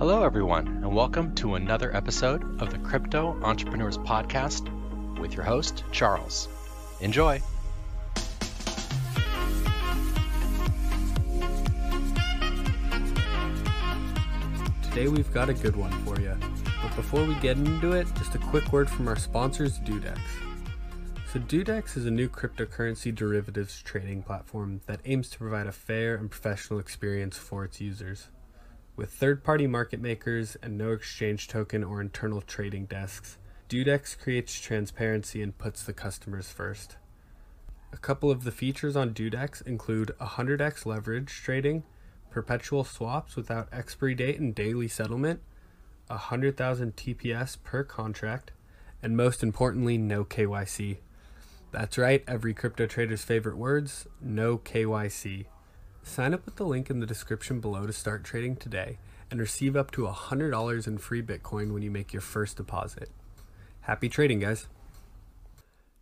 Hello, everyone, and welcome to another episode of the Crypto Entrepreneurs Podcast with your host, Charles. Enjoy. Today we've got a good one for you. But before we get into it, just a quick word from our sponsors, DueDEX. So, DueDEX is a new cryptocurrency derivatives trading platform that aims to provide a fair and professional experience for its users. With third party market makers and no exchange token or internal trading desks, DueDEX creates transparency and puts the customers first. A couple of the features on DueDEX include 100x leverage trading, perpetual swaps without expiry date and daily settlement, 100,000 TPS per contract, and most importantly, no KYC. That's right, every crypto trader's favorite words no KYC. Sign up with the link in the description below to start trading today and receive up to $100 in free Bitcoin when you make your first deposit. Happy trading, guys.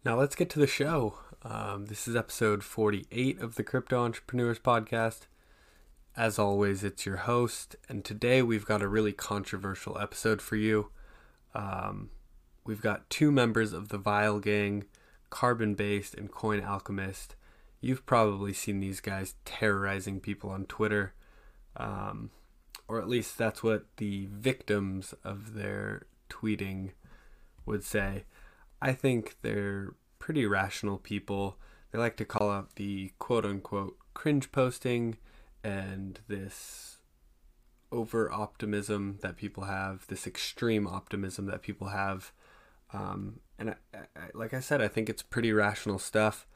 Now let's get to the show. Um, this is episode 48 of the Crypto Entrepreneurs Podcast. As always, it's your host, and today we've got a really controversial episode for you. Um, we've got two members of the Vile Gang, Carbon Based and Coin Alchemist. You've probably seen these guys terrorizing people on Twitter, um, or at least that's what the victims of their tweeting would say. I think they're pretty rational people. They like to call out the quote unquote cringe posting and this over optimism that people have, this extreme optimism that people have. Um, and I, I, like I said, I think it's pretty rational stuff.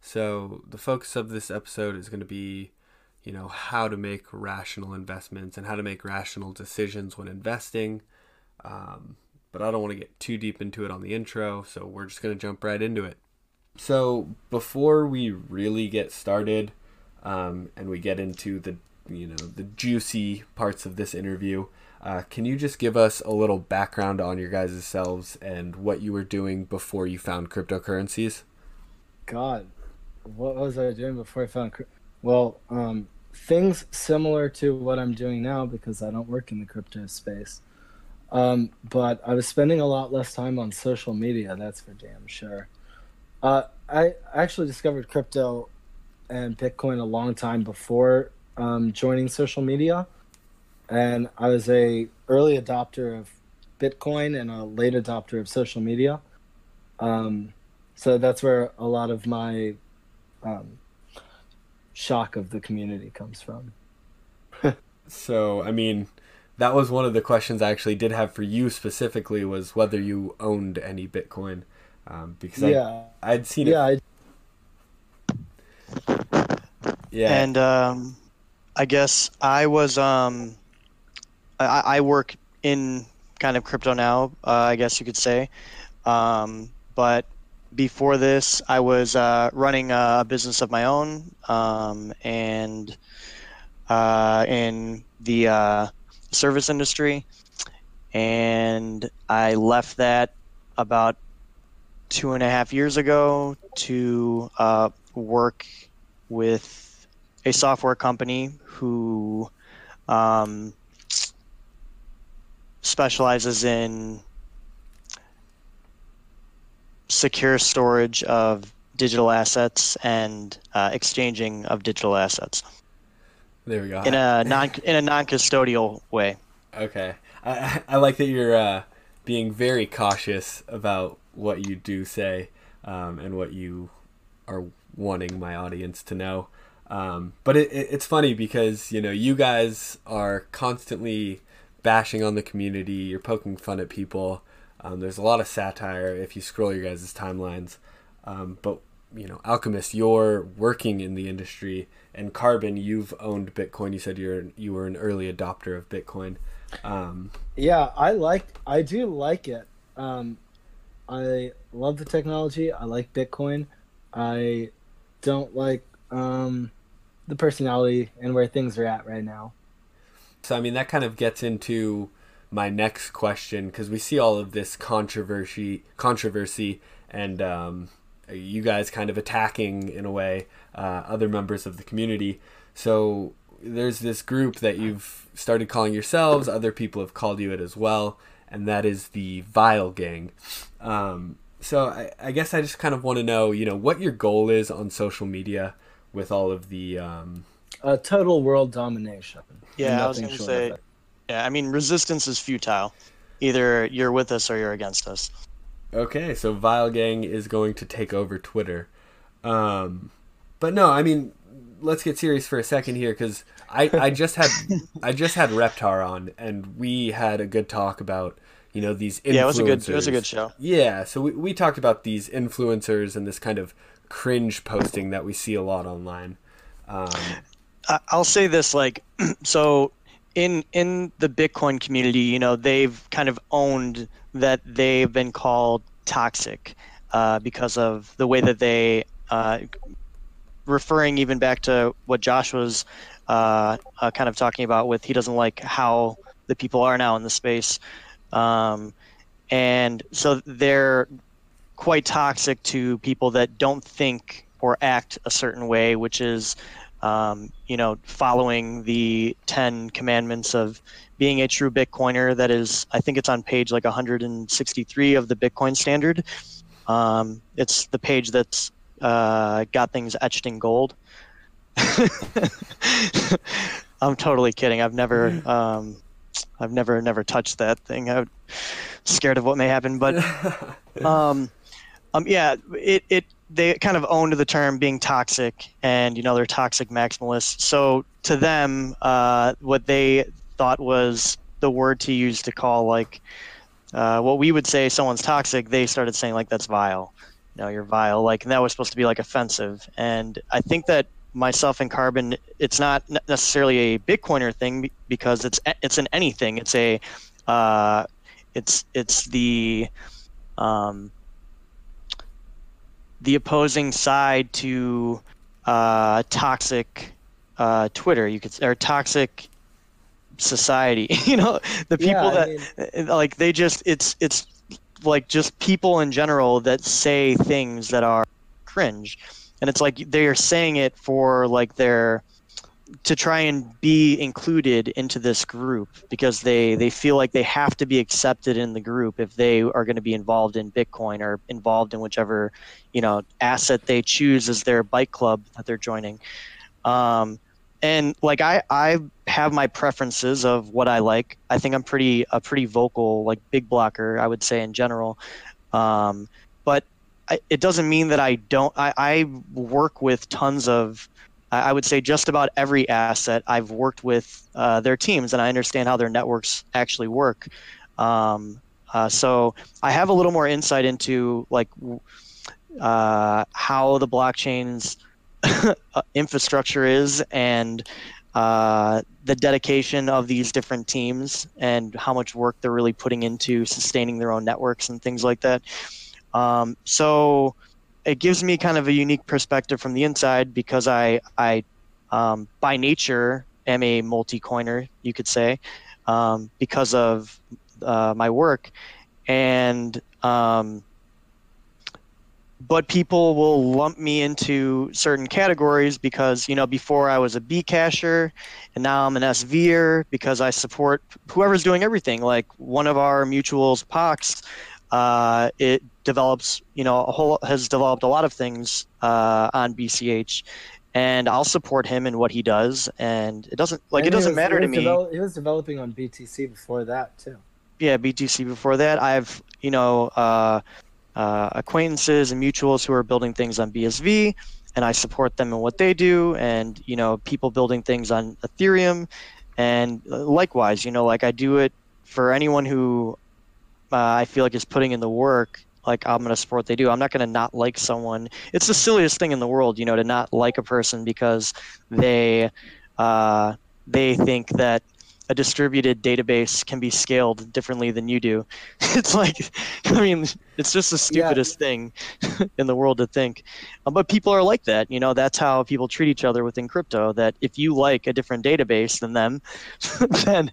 So the focus of this episode is going to be, you know, how to make rational investments and how to make rational decisions when investing. Um, but I don't want to get too deep into it on the intro, so we're just going to jump right into it. So before we really get started, um, and we get into the you know the juicy parts of this interview. Uh, can you just give us a little background on your guys' selves and what you were doing before you found cryptocurrencies? God, what was I doing before I found? Well, um, things similar to what I'm doing now because I don't work in the crypto space. Um, but I was spending a lot less time on social media. That's for damn sure. Uh, I actually discovered crypto and Bitcoin a long time before um, joining social media, and I was a early adopter of Bitcoin and a late adopter of social media. Um, so that's where a lot of my um, shock of the community comes from. so, I mean, that was one of the questions I actually did have for you specifically was whether you owned any Bitcoin, um, because yeah, I, would seen yeah, it. Yeah. And um, I guess I was um, I, I work in kind of crypto now, uh, I guess you could say. Um, but before this, I was uh, running a business of my own um, and uh, in the uh, service industry. And I left that about two and a half years ago to uh, work with a software company who um, specializes in secure storage of digital assets and uh, exchanging of digital assets. There we go. In a non in a non custodial way. Okay, I I like that you're uh, being very cautious about what you do say um, and what you are wanting my audience to know. Um, but it, it, it's funny because you know you guys are constantly bashing on the community. You're poking fun at people. Um, there's a lot of satire if you scroll your guys' timelines. Um, but you know, Alchemist, you're working in the industry, and Carbon, you've owned Bitcoin. You said you're you were an early adopter of Bitcoin. Um, yeah, I like I do like it. Um, I love the technology. I like Bitcoin. I don't like um, the personality and where things are at right now. So I mean that kind of gets into my next question because we see all of this controversy, controversy, and um, you guys kind of attacking in a way uh, other members of the community. So there's this group that you've started calling yourselves. Other people have called you it as well, and that is the Vile Gang. Um, so I, I, guess I just kind of want to know, you know, what your goal is on social media with all of the um... uh, total world domination. Yeah, I was going to say. Yeah, I mean, resistance is futile. Either you're with us or you're against us. Okay, so Vile Gang is going to take over Twitter. Um, but no, I mean, let's get serious for a second here because I, I just had I just had Reptar on and we had a good talk about you know these influencers. Yeah, it was a good it was a good show. Yeah, so we, we talked about these influencers and this kind of cringe posting that we see a lot online. Um, I'll say this like so in in the Bitcoin community, you know, they've kind of owned that they've been called toxic uh, because of the way that they uh, referring even back to what Josh was uh, uh, kind of talking about with he doesn't like how the people are now in the space. Um, and so they're quite toxic to people that don't think or act a certain way, which is, um, you know, following the 10 commandments of being a true Bitcoiner. That is, I think it's on page like 163 of the Bitcoin standard. Um, it's the page that's uh, got things etched in gold. I'm totally kidding. I've never, um, I've never, never touched that thing. I'm scared of what may happen, but, um, um, yeah, it, it, they kind of owned the term being toxic, and you know they're toxic maximalists. So to them, uh, what they thought was the word to use to call like uh, what we would say someone's toxic, they started saying like that's vile. You know you're vile. Like that was supposed to be like offensive. And i think that myself and carbon it's not necessarily a bitcoiner thing because it's it's an anything. It's a uh, it's it's the um, the opposing side to uh, toxic uh, Twitter, you could or toxic society. you know, the people yeah, that mean, like they just it's it's like just people in general that say things that are cringe and it's like they are saying it for like their to try and be included into this group because they they feel like they have to be accepted in the group if they are going to be involved in bitcoin or involved in whichever you know asset they choose as their bike club that they're joining um, and like I I have my preferences of what I like. I think I'm pretty a pretty vocal like big blocker I would say in general, um, but I, it doesn't mean that I don't. I, I work with tons of. I would say just about every asset I've worked with uh, their teams, and I understand how their networks actually work. Um, uh, so I have a little more insight into like uh, how the blockchains infrastructure is and uh, the dedication of these different teams and how much work they're really putting into sustaining their own networks and things like that. Um, so it gives me kind of a unique perspective from the inside because I, I um, by nature, am a multi-coiner, you could say, um, because of uh, my work. And um, but people will lump me into certain categories because you know before I was a Bcasher and now I'm an SVer because I support whoever's doing everything. Like one of our mutuals, Pox, uh, it develops you know a whole has developed a lot of things uh, on BCH, and I'll support him in what he does. And it doesn't like and it doesn't was, matter to me. Develop, he was developing on BTC before that too. Yeah, BTC before that. I've you know. Uh, uh, acquaintances and mutuals who are building things on BSV, and I support them in what they do. And you know, people building things on Ethereum, and likewise, you know, like I do it for anyone who uh, I feel like is putting in the work. Like I'm going to support what they do. I'm not going to not like someone. It's the silliest thing in the world, you know, to not like a person because they uh, they think that a distributed database can be scaled differently than you do. it's like, I mean, it's just the stupidest yeah. thing in the world to think. Um, but people are like that. You know, that's how people treat each other within crypto. That if you like a different database than them, then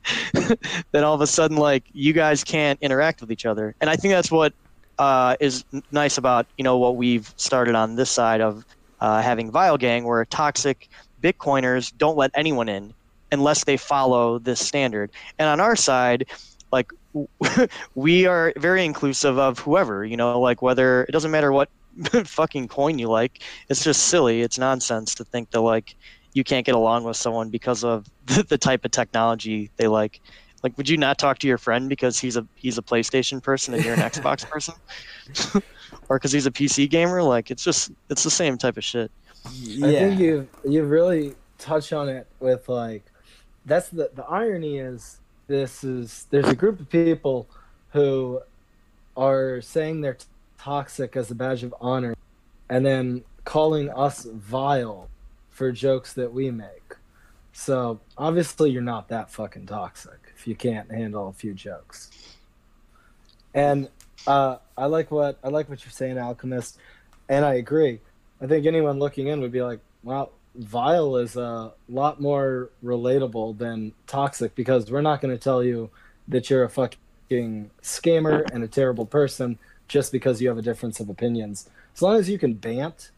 then all of a sudden, like you guys can't interact with each other. And I think that's what uh, is nice about you know what we've started on this side of uh, having Vile Gang, where toxic Bitcoiners don't let anyone in unless they follow this standard. And on our side, like we are very inclusive of whoever, you know, like whether it doesn't matter what fucking coin you like. It's just silly. It's nonsense to think that like you can't get along with someone because of the, the type of technology they like. Like, would you not talk to your friend because he's a he's a PlayStation person and you're an Xbox person, or because he's a PC gamer? Like, it's just it's the same type of shit. Yeah. I think you you really touch on it with like that's the the irony is this is there's a group of people who are saying they're t- toxic as a badge of honor and then calling us vile for jokes that we make. So obviously you're not that fucking toxic if you can't handle a few jokes. And uh, I like what I like what you're saying, Alchemist, and I agree. I think anyone looking in would be like, "Wow, vile is a lot more relatable than toxic because we're not going to tell you that you're a fucking scammer and a terrible person just because you have a difference of opinions. As long as you can bant,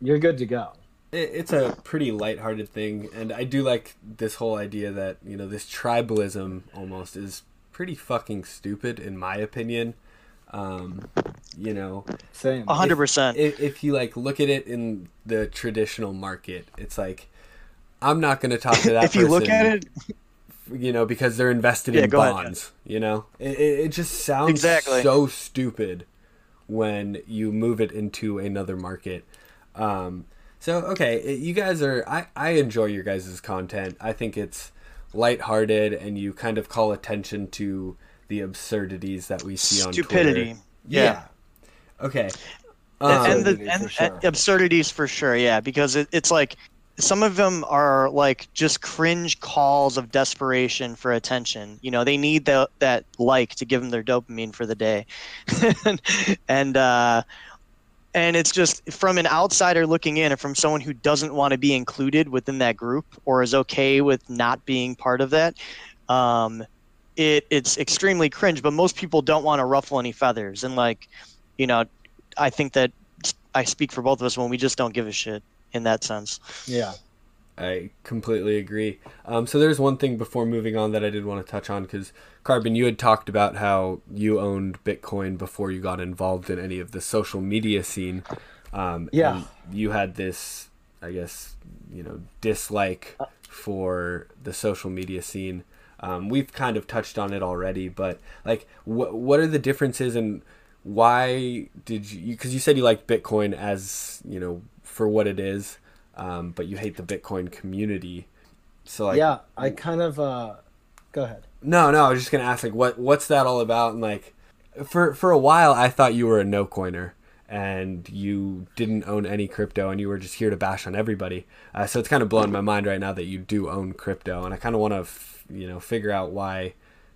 you're good to go. It's a pretty lighthearted thing, and I do like this whole idea that you know this tribalism almost is pretty fucking stupid in my opinion. Um, you know, same, hundred percent. If you like look at it in the traditional market, it's like I'm not going to talk to that. if you look at it, you know, because they're invested yeah, in bonds. Ahead. You know, it, it just sounds exactly. so stupid when you move it into another market. Um, so okay, you guys are. I I enjoy your guys' content. I think it's lighthearted and you kind of call attention to the absurdities that we see on stupidity. Yeah. yeah. Okay. Um, and the and, sure. and absurdities for sure, yeah, because it, it's like some of them are like just cringe calls of desperation for attention. You know, they need the, that like to give them their dopamine for the day, and uh, and it's just from an outsider looking in, and from someone who doesn't want to be included within that group or is okay with not being part of that. Um, it it's extremely cringe, but most people don't want to ruffle any feathers. And like, you know, I think that I speak for both of us when we just don't give a shit in that sense. Yeah. I completely agree. Um, so there's one thing before moving on that I did want to touch on because Carbon, you had talked about how you owned Bitcoin before you got involved in any of the social media scene. Um, yeah. You had this, I guess, you know, dislike for the social media scene. Um, we've kind of touched on it already, but like, what what are the differences and why did you? Because you said you liked Bitcoin as you know for what it is, um, but you hate the Bitcoin community. So like, yeah, I kind of uh, go ahead. No, no, I was just gonna ask like, what what's that all about? And like, for for a while, I thought you were a no coiner and you didn't own any crypto and you were just here to bash on everybody. Uh, so it's kind of blowing my mind right now that you do own crypto, and I kind of want to f- you know figure out why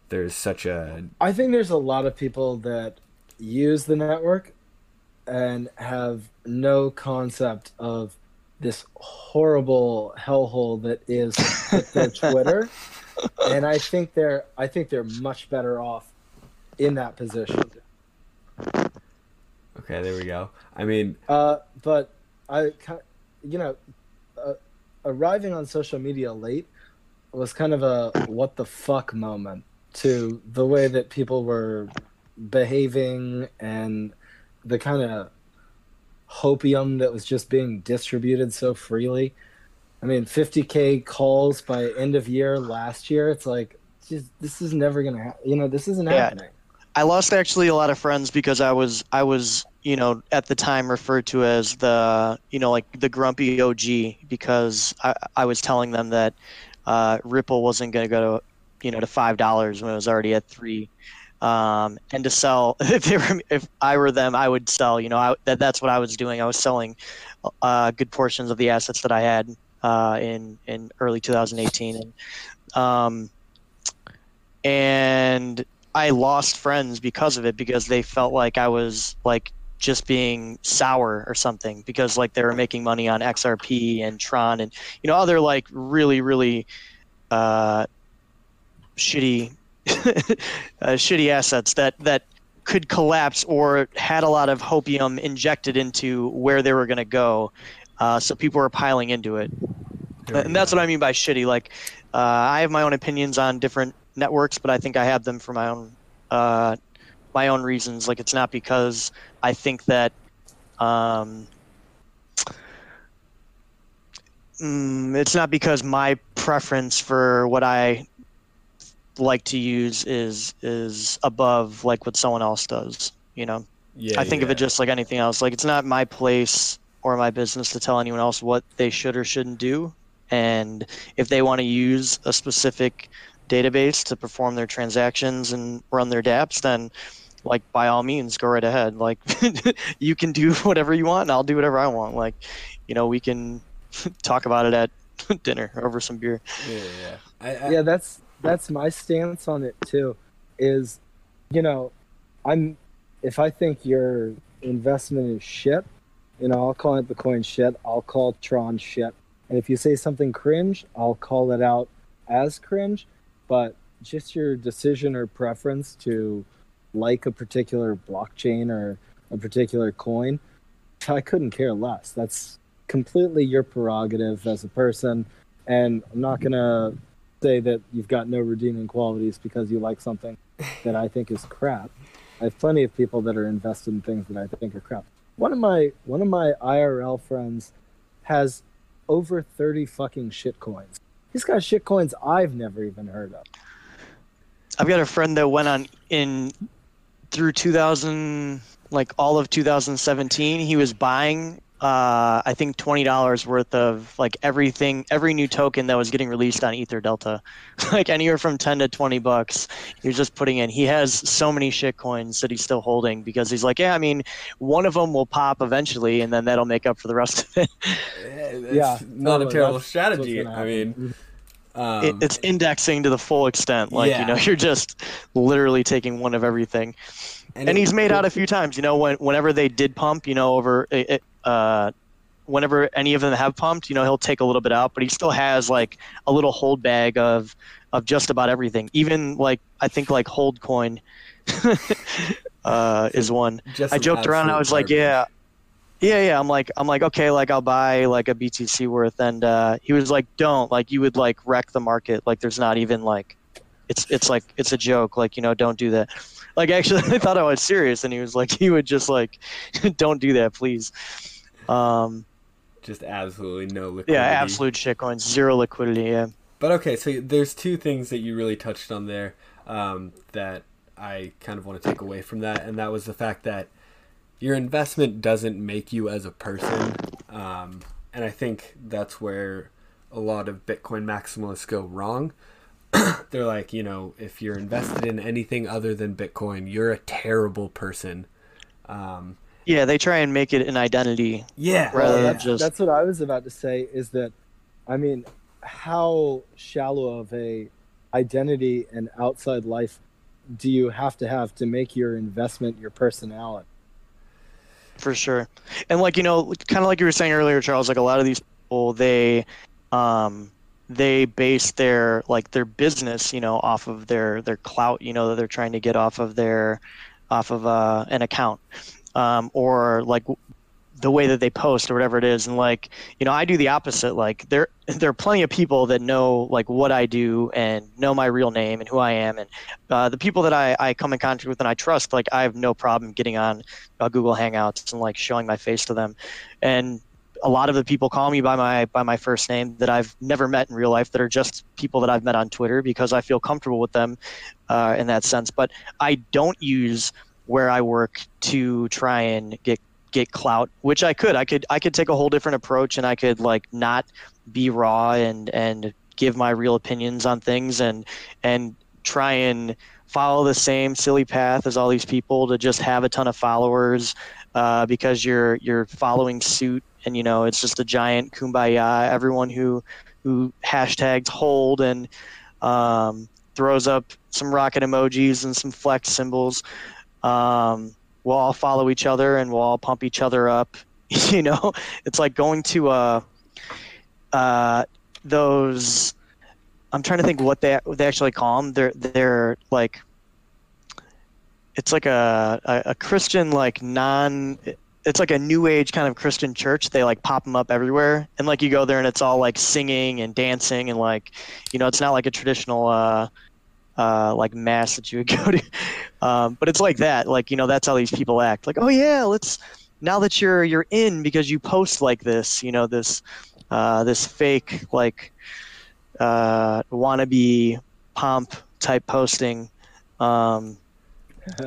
there's such a I think there's a lot of people that use the network and have no concept of this horrible hellhole that is their Twitter. and I think they're I think they're much better off in that position. Okay, there we go. I mean, uh, but I, you know, uh, arriving on social media late was kind of a what the fuck moment to the way that people were behaving and the kind of hopium that was just being distributed so freely. I mean, 50k calls by end of year last year. It's like, just, this is never gonna happen. You know, this isn't yeah. happening. I lost actually a lot of friends because I was I was you know at the time referred to as the you know like the grumpy OG because I I was telling them that uh, Ripple wasn't going to go to you know to five dollars when it was already at three. Um, and to sell if they were if I were them, I would sell. You know, I, that that's what I was doing. I was selling uh, good portions of the assets that I had uh, in in early 2018, and um, and I lost friends because of it because they felt like I was like just being sour or something because like they were making money on XRP and Tron and you know other like really really uh, shitty uh, shitty assets that that could collapse or had a lot of hopium injected into where they were going to go. Uh, so people were piling into it. and that's what I mean by shitty. Like, uh, I have my own opinions on different networks, but I think I have them for my own uh, my own reasons. Like, it's not because I think that. Um, mm, it's not because my preference for what I like to use is is above like what someone else does. You know. Yeah. I think yeah. of it just like anything else. Like it's not my place or my business to tell anyone else what they should or shouldn't do. And if they want to use a specific database to perform their transactions and run their dApps, then like by all means go right ahead. Like you can do whatever you want and I'll do whatever I want. Like, you know, we can talk about it at dinner over some beer. Yeah, yeah. I, I, yeah that's that's my stance on it too is you know i'm if i think your investment is shit you know i'll call it the coin shit i'll call tron shit. And if you say something cringe i'll call it out as cringe but just your decision or preference to like a particular blockchain or a particular coin i couldn't care less. That's completely your prerogative as a person and i'm not gonna say that you've got no redeeming qualities because you like something that I think is crap. I have plenty of people that are invested in things that I think are crap. One of my one of my IRL friends has over 30 fucking shit coins. He's got shit coins I've never even heard of. I've got a friend that went on in through 2000 like all of 2017 he was buying uh, I think twenty dollars worth of like everything, every new token that was getting released on Ether Delta, like anywhere from ten to twenty bucks. You're just putting in. He has so many shit coins that he's still holding because he's like, yeah, I mean, one of them will pop eventually, and then that'll make up for the rest of it. it's Yeah, not totally. a terrible That's- strategy. I mean, um, it, it's indexing to the full extent. Like Yeah. you know, you're just literally taking one of everything. And it- he's made out a few times. You know, when whenever they did pump, you know, over it, uh, whenever any of them have pumped, you know, he'll take a little bit out, but he still has like a little hold bag of of just about everything. Even like I think like hold coin uh, is one. just I joked around. I was like, yeah. Yeah, yeah. I'm like, I'm like, okay, like I'll buy like a BTC worth, and uh, he was like, don't, like you would like wreck the market. Like there's not even like, it's it's like it's a joke. Like you know, don't do that. Like actually, I thought I was serious, and he was like, he would just like, don't do that, please. Um, just absolutely no liquidity. yeah, absolute shitcoins, zero liquidity. Yeah. But okay, so there's two things that you really touched on there um, that I kind of want to take away from that, and that was the fact that your investment doesn't make you as a person, um, and I think that's where a lot of Bitcoin maximalists go wrong. They're like, you know, if you're invested in anything other than Bitcoin, you're a terrible person. Um, Yeah, they try and make it an identity. yeah, Rather Well, than that's, just- that's what I was about to say. Is that, I mean, how shallow of a identity and outside life do you have to have to make your investment your personality? for sure and like you know kind of like you were saying earlier charles like a lot of these people they um they base their like their business you know off of their their clout you know that they're trying to get off of their off of uh, an account. Um, or like the way that they post or whatever it is. And like you know i do the opposite. Like there there are plenty of people that know like what i do and know my real name and who i am. And uh, the people that I, I come in contact with and i trust like i have no problem getting on uh, google hangouts and like showing my face to them. And a lot of the people call me by my by my first name that i've never met in real life that are just people that i've met on twitter because i feel comfortable with them uh, in that sense. But i don't use where i work to try and get get clout which i could. I could i could take a whole different approach and i could like not be raw and and give my real opinions on things and and try and follow the same silly path as all these people to just have a ton of followers uh, because you're you're following suit and you know it's just a giant kumbaya. Everyone who who hashtags hold and um, throws up some rocket emojis and some flex symbols um, we'll all follow each other and we'll all pump each other up. You know it's like going to uh, uh, those i'm trying to think what they what they actually call them they're they're like it's like a, a, a christian like non it's like a new age kind of Christian church. They like pop them up everywhere, and like you go there and it's all like singing and dancing and like, you know, it's not like a traditional uh, uh, like mass that you would go to, um, but it's like that. Like you know, that's how these people act. Like, oh yeah, let's now that you're you're in because you post like this, you know, this uh, this fake like uh, wannabe pomp type posting. Um,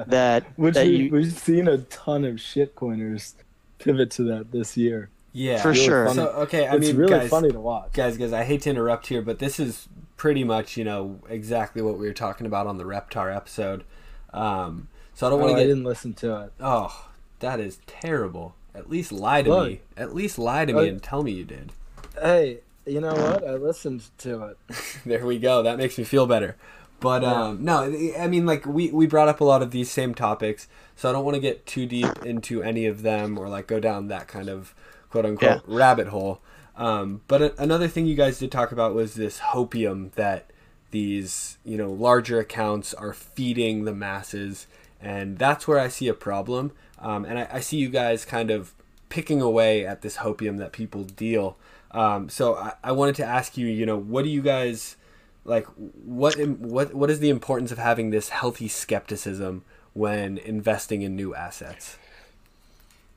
that Which that we, you we've seen a ton of shitcoiners pivot to that this year. Yeah, For Really sure. funny. So okay, I it's mean, really guys, funny to watch. guys, guys, I hate to interrupt here, but this is pretty much you know exactly what we were talking about on the Reptar episode. Um, so I don't Oh, want I to get. didn't listen to it. Oh, that is terrible. At least lie to Look. me. At least lie to Uh, me and tell me you did. Hey, you know what? I listened to it. There we go. That makes me feel better. But Yeah. um, no, I mean, like we we brought up a lot of these same topics, so I don't want to get too deep into any of them or like go down that kind of quote unquote rabbit hole. Um, but a- another thing you guys did talk about was this hopium that these you know larger accounts are feeding the masses, and that's where I see a problem. Um, and I, I see you guys kind of picking away at this hopium that people deal. Um, so I, I wanted to ask you, you know, what do you guys like? What what what is the importance of having this healthy skepticism when investing in new assets?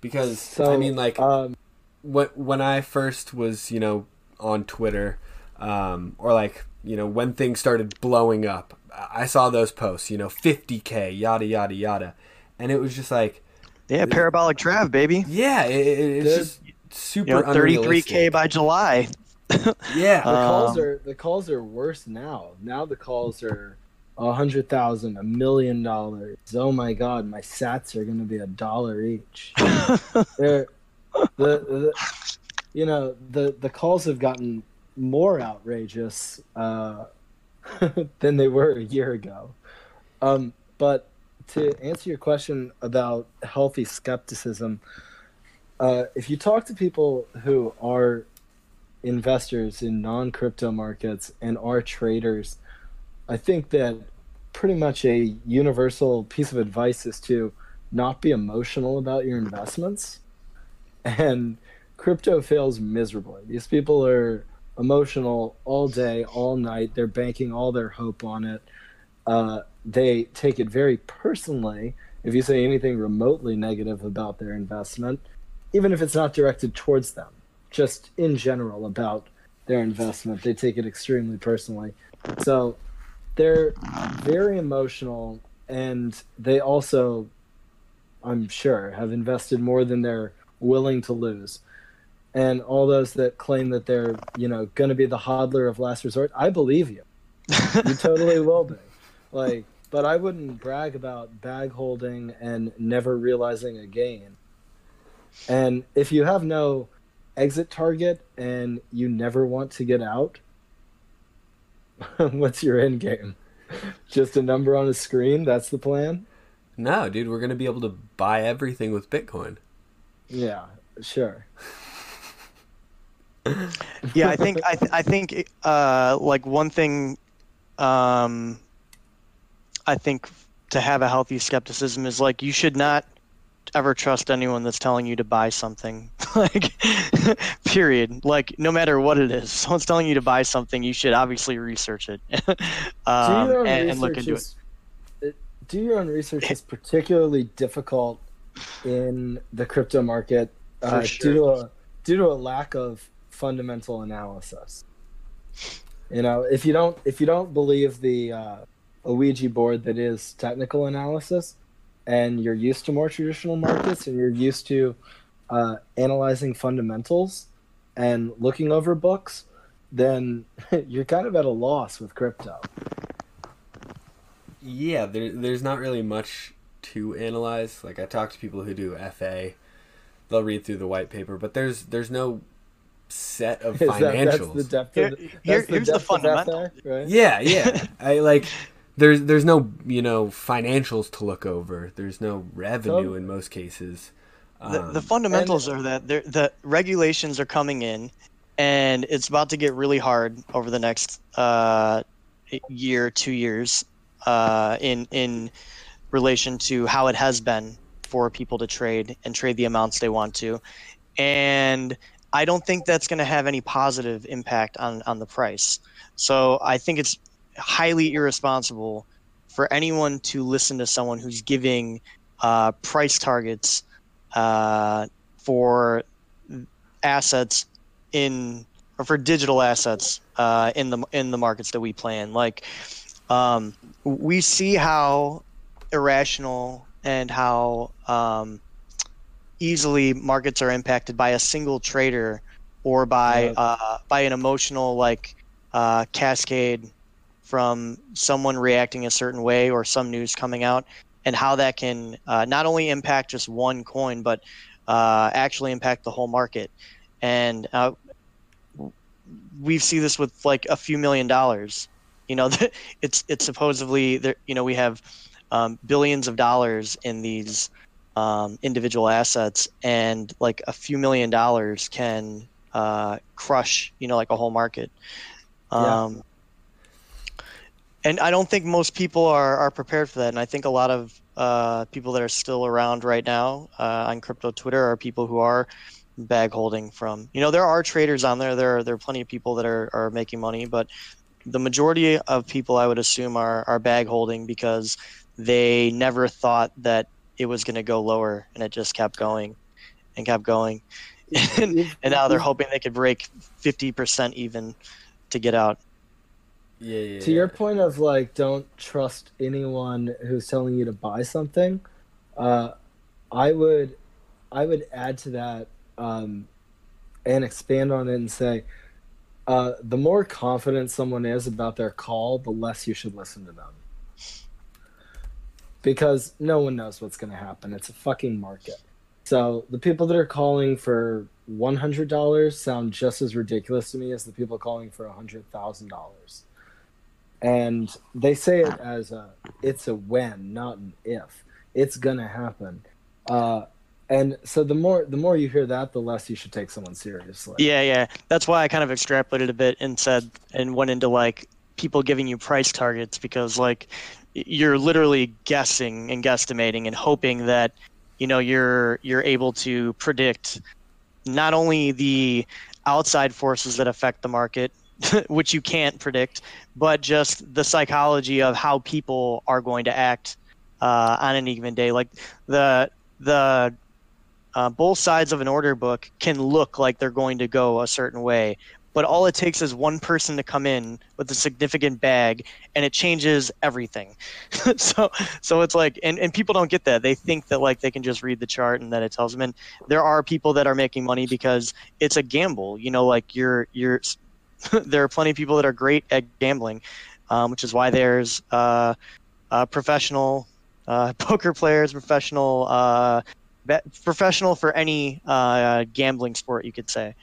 Because So I mean, like um, when when I first was, you know, on Twitter, um, or like you know when things started blowing up, I I saw those posts, you know, 50k, yada yada yada, and it was just like, yeah, parabolic trav, baby. yeah, it, it, it's Dude. just super You know, 33k by July. Yeah, the calls Um, are the calls are worse now. Now the calls are a hundred thousand, a million dollars. Oh my god, my Sats are going to be a dollar each. They're, the, the you know the the calls have gotten more outrageous uh, than they were a year ago. Um, but to answer your question about healthy skepticism, uh, if you talk to people who are investors in non crypto markets and are traders, I think that pretty much a universal piece of advice is to not be emotional about your investments. And crypto fails miserably. These people are emotional all day, all night. They're banking all their hope on it. Uh, they take it very personally if you say anything remotely negative about their investment, even if it's not directed towards them just in general about their investment. They take it extremely personally. So they're very emotional and they also, I'm sure, have invested more than they're willing to lose. And all those that claim that they're, you know, going to be the hodler of last resort, I believe you. You totally will be. Like, but I wouldn't brag about bag holding and never realizing a gain. And if you have no exit target and you never want to get out, what's your end game? Just a number on a screen? That's the plan? No, dude, we're gonna be able to buy everything with Bitcoin. Yeah, sure. yeah, I think I, th- I think uh, like one thing, um, I think to have a healthy skepticism is like you should not ever trust anyone that's telling you to buy something. Like, period. Like no matter what it is, someone's telling you to buy something, you should obviously research it um, do your own and, and look into it. is, it- Do your own research is particularly difficult in the crypto market uh, sure. due to a due to a lack of fundamental analysis. You know, if you don't if you don't believe the uh, Ouija board that is technical analysis, and you're used to more traditional markets, and you're used to uh, analyzing fundamentals and looking over books, then you're kind of at a loss with crypto. Yeah, there, there's not really much to analyze. Like I talk to people who do FA, they'll read through the white paper, but there's there's no set of Is that, that's financials. the depth Here- of the, here- that's the here's the depth of fundamental. FA, right? yeah, yeah. I like there's there's no you know financials to look over. There's no revenue Totally. in most cases. The, Um, the fundamentals are that the regulations are coming in and it's about to get really hard over the next uh, year two years uh, in in relation to how it has been for people to trade and trade the amounts they want to. And I don't think that's going to have any positive impact on, on the price. So I think it's highly irresponsible for anyone to listen to someone who's giving uh, price targets uh, for assets in or for digital assets uh, in the in the markets that we play in. Like um, we see how irrational and how um, easily markets are impacted by a single trader or by uh, by an emotional like uh, cascade from someone reacting a certain way or some news coming out and how that can uh, not only impact just one coin but uh, actually impact the whole market and uh, we see this with like a few million dollars you know it's it's supposedly there you know we have um, billions of dollars in these um, individual assets, and like a few million dollars can uh, crush, you know, like a whole market. Um, yeah. And I don't think most people are, are prepared for that. And I think a lot of uh, people that are still around right now uh, on crypto Twitter are people who are bag holding from, you know, there are traders on there. There are, there are plenty of people that are, are making money, but the majority of people I would assume are, are bag holding because they never thought that it was going to go lower, and it just kept going and kept going. and, and now they're hoping they could break 50% even to get out. Yeah, yeah, to your point of like, don't trust anyone who's telling you to buy something. Uh, I would, I would add to that um, and expand on it and say, uh, the more confident someone is about their call, the less you should listen to them because no one knows what's going to happen. It's a fucking market. So the people that are calling for one hundred dollars sound just as ridiculous to me as the people calling for a hundred thousand dollars. And they say it as a it's a when, not an if. It's gonna happen. Uh, and so the more the more you hear that, the less you should take someone seriously. Yeah, yeah. That's why I kind of extrapolated a bit and said and went into like people giving you price targets because like you're literally guessing and guesstimating and hoping that you know you're you're able to predict not only the outside forces that affect the market which you can't predict but just the psychology of how people are going to act uh, on an even day. Like the the uh, both sides of an order book can look like they're going to go a certain way but all it takes is one person to come in with a significant bag and it changes everything. So so it's like and, and people don't get that. They think that like they can just read the chart and that it tells them. And there are people that are making money because it's a gamble. You know like you're you're there are plenty of people that are great at gambling um, which is why there's uh, uh, professional uh, poker players professional uh, professional for any uh, gambling sport you could say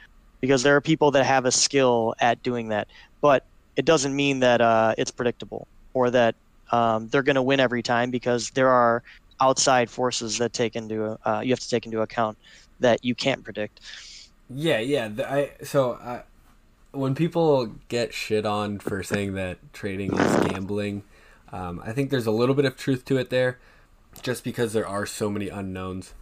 because there are people that have a skill at doing that, but it doesn't mean that uh, it's predictable or that um, they're going to win every time because there are outside forces that take into you have to take into account that you can't predict. Yeah, yeah. I so when people get shit on for saying that trading is gambling, um, I think there's a little bit of truth to it there, just because there are so many unknowns.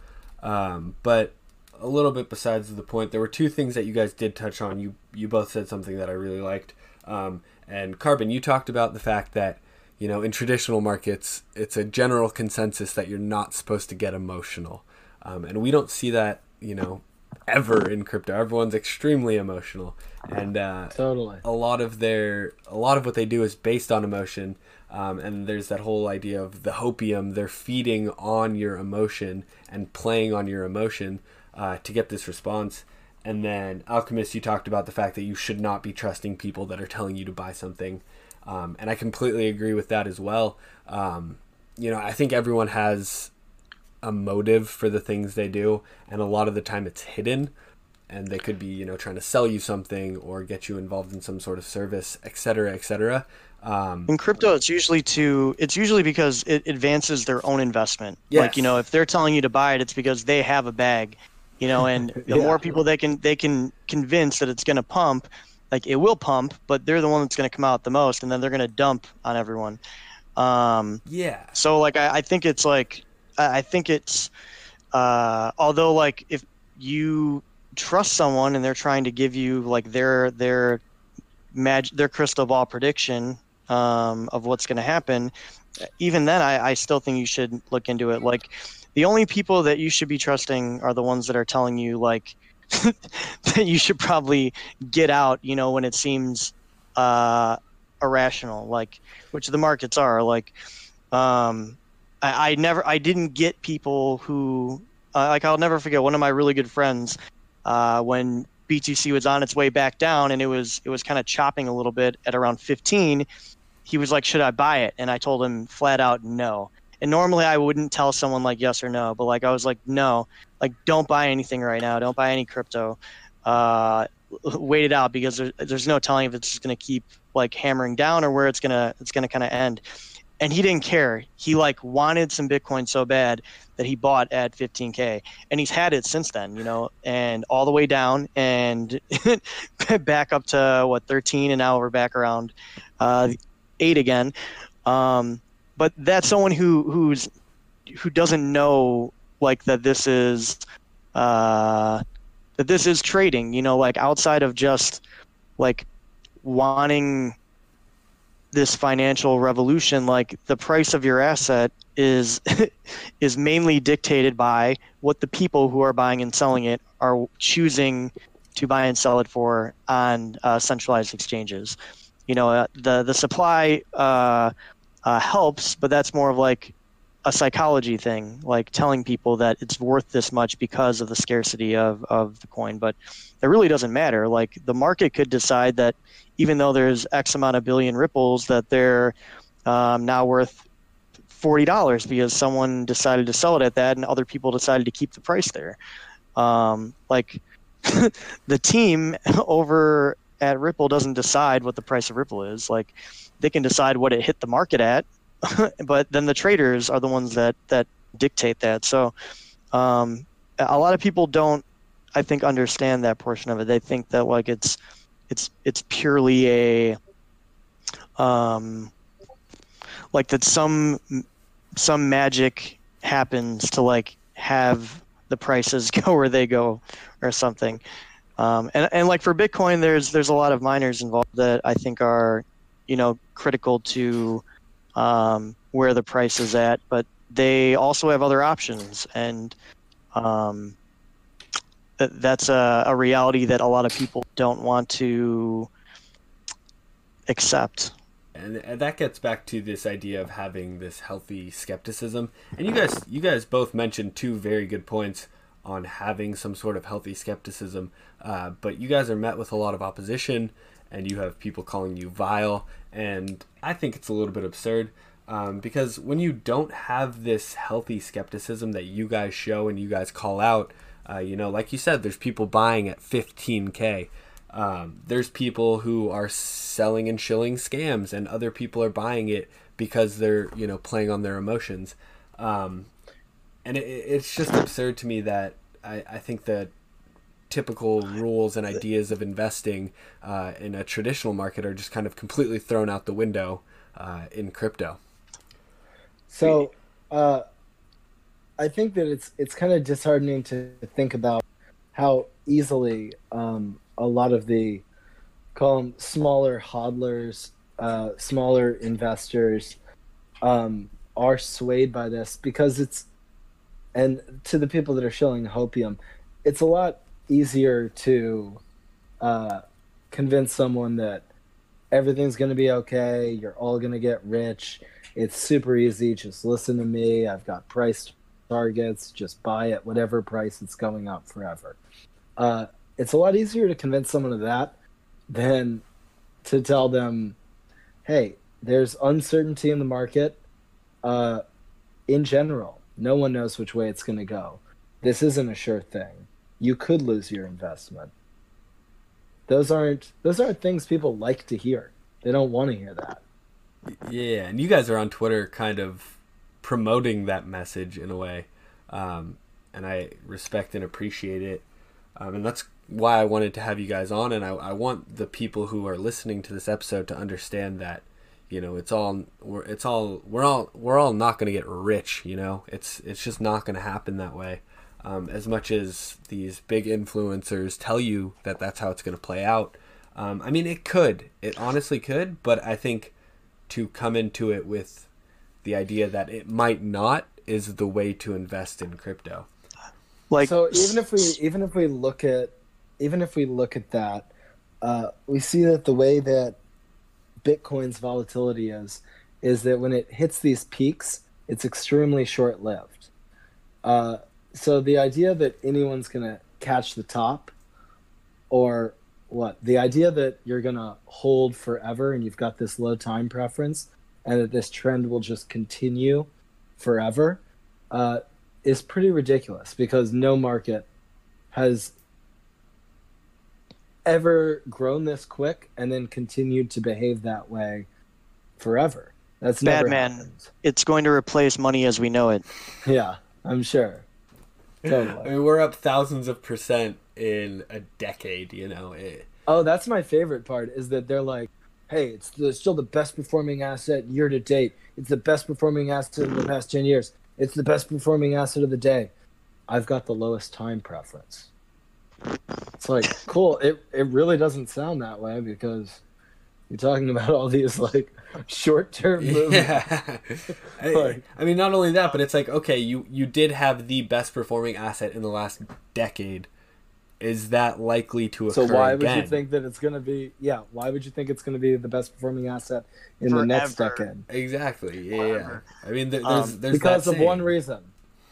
Um, but a little bit besides the point. There were two things that you guys did touch on. You you both said something that I really liked. Um, and Carbon, you talked about the fact that you know in traditional markets, it's a general consensus that you're not supposed to get emotional, um, and we don't see that you know ever in crypto. Everyone's extremely emotional, and uh, totally a lot of their a lot of what they do is based on emotion. Um, and there's that whole idea of the hopium. They're feeding on your emotion and playing on your emotion uh, to get this response. And then Alchemist, you talked about the fact that you should not be trusting people that are telling you to buy something. Um, and I completely agree with that as well. Um, you know, I think everyone has a motive for the things they do, and a lot of the time it's hidden. And they could be, you know, trying to sell you something or get you involved in some sort of service, et cetera, et cetera. Um, in crypto, it's usually to it's usually because it advances their own investment. Yes. Like you know, if they're telling you to buy it, it's because they have a bag you know and the yeah. more people they can they can convince that it's going to pump like it will pump but they're the one that's going to come out the most and then they're going to dump on everyone um, yeah so like I, I think it's like I think it's uh, although like if you trust someone and they're trying to give you like their their mag their crystal ball prediction um, of what's going to happen, even then I, I still think you should look into it. Like the only people that you should be trusting are the ones that are telling you like that you should probably get out. You know when it seems uh, irrational, like which the markets are like. Um, I, I never, I didn't get people who, uh, like, I'll never forget one of my really good friends uh, when BTC was on its way back down and it was, it was kind of chopping a little bit at around 15. He was like, "Should I buy it?" And I told him flat out, "No." And normally I wouldn't tell someone like yes or no, but like I was like, "No, like don't buy anything right now. Don't buy any crypto. Uh, wait it out because there, there's no telling if it's just going to keep like hammering down or where it's gonna it's gonna kind of end." and he didn't care. He like wanted some Bitcoin so bad that he bought at 15k, and he's had it since then, you know, and all the way down and back up to what 13, and now we're back around uh, eight again. Um, but that's someone who who's who doesn't know like that this is uh, that this is trading, you know, like outside of just like wanting this financial revolution like the price of your asset is is mainly dictated by what the people who are buying and selling it are choosing to buy and sell it for on uh, centralized exchanges. You know uh, the the supply uh, uh helps but that's more of like a psychology thing like telling people that it's worth this much because of the scarcity of, of the coin. But it really doesn't matter. Like the market could decide that even though there's X amount of billion ripples, that they're um, now worth forty dollars because someone decided to sell it at that, and other people decided to keep the price there. Um, like the team over at Ripple doesn't decide what the price of Ripple is. Like they can decide what it hit the market at, but then the traders are the ones that that dictate that. So um, a lot of people don't, I think, understand that portion of it. They think that like it's it's it's purely a um, like that some some magic happens to like have the prices go where they go or something. Um, and, and like for Bitcoin, there's there's a lot of miners involved that I think are, you know, critical to um, where the price is at. But they also have other options, and um, that's a, a reality that a lot of people don't want to accept. And, and that gets back to this idea of having this healthy skepticism. And you guys, you guys both mentioned two very good points on having some sort of healthy skepticism. Uh, but you guys are met with a lot of opposition, and you have people calling you vile. And I think it's a little bit absurd. Um, because when you don't have this healthy skepticism that you guys show and you guys call out, uh, you know, like you said, there's people buying at 15k. Um, there's people who are selling and shilling scams, and other people are buying it because they're you know playing on their emotions. Um, and it, it's just absurd to me that I, I think that typical rules and ideas of investing uh, in a traditional market are just kind of completely thrown out the window uh, in crypto. So, uh, I think that it's it's kind of disheartening to think about how easily um, a lot of the call them smaller hodlers, uh, smaller investors um, are swayed by this because it's and to the people that are shilling hopium, it's a lot easier to uh, convince someone that everything's going to be okay. You're all going to get rich. It's super easy. Just listen to me. I've got price targets, just buy at whatever price it's going up forever. Uh, it's a lot easier to convince someone of that than to tell them, hey, there's uncertainty in the market. Uh, in general, no one knows which way it's going to go. This isn't a sure thing. You could lose your investment. Those aren't those aren't things people like to hear. They don't want to hear that. Yeah, and you guys are on Twitter kind of promoting that message in a way, um, and I respect and appreciate it. Um, and that's why I wanted to have you guys on, and I, I want the people who are listening to this episode to understand that, you know it's all we're it's all we're all we're all not going to get rich you know? It's it's just not going to happen that way. Um, as much as these big influencers tell you that that's how it's going to play out um, i mean it could. It honestly could but i think to come into it with the idea that it might not is the way to invest in crypto. Like so even if we even if we look at even if we look at that uh, we see that the way that Bitcoin's volatility is, is that when it hits these peaks, it's extremely short lived. Uh, so the idea that anyone's going to catch the top or what the idea that you're going to hold forever and you've got this low time preference and that this trend will just continue forever uh, is pretty ridiculous because no market has ever grown this quick and then continued to behave that way forever. That's never Batman. Happened. It's going to replace money as we know it. Yeah, I'm sure. Totally. I mean, we're up thousands of percent in a decade. You know. It... Oh, that's my favorite part. Is that they're like, "Hey, it's, the, it's still the best performing asset year to date. It's the best performing asset in the past ten years. It's the best performing asset of the day." I've got the lowest time preference. It's like cool. It it really doesn't sound that way because you're talking about all these like short term moves. Yeah. like, I mean, not only that, but it's like okay, you you did have the best performing asset in the last decade. Is that likely to occur? So why again? would you think that it's going to be? Yeah, why would you think it's going to be the best performing asset in Forever. the next decade? Exactly. Yeah. yeah. I mean, there's, um, there's because of one reason,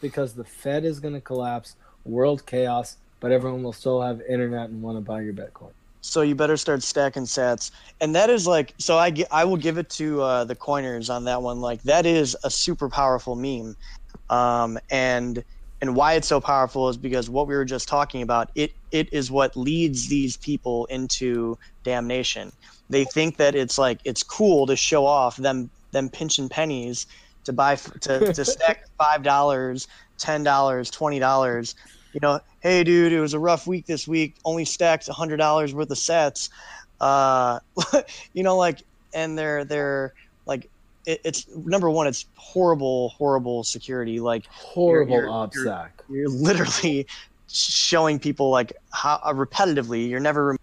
because the Fed is going to collapse, world chaos, but everyone will still have internet and want to buy your Bitcoin. So you better start stacking sats, and that is like so. I I will give it to uh, the coiners on that one. Like that is a super powerful meme, um, and and why it's so powerful is because what we were just talking about. It it is what leads these people into damnation. They think that it's like it's cool to show off them them pinching pennies to buy to to stack five dollars, ten dollars, twenty dollars you know, hey, dude, it was a rough week this week. Only stacked a hundred dollars worth of sats. Uh, you know, like, and they're they're like, it, it's number one, it's horrible, horrible security. Like horrible you're, you're, you're, you're, literally showing people like how uh, repetitively. You're never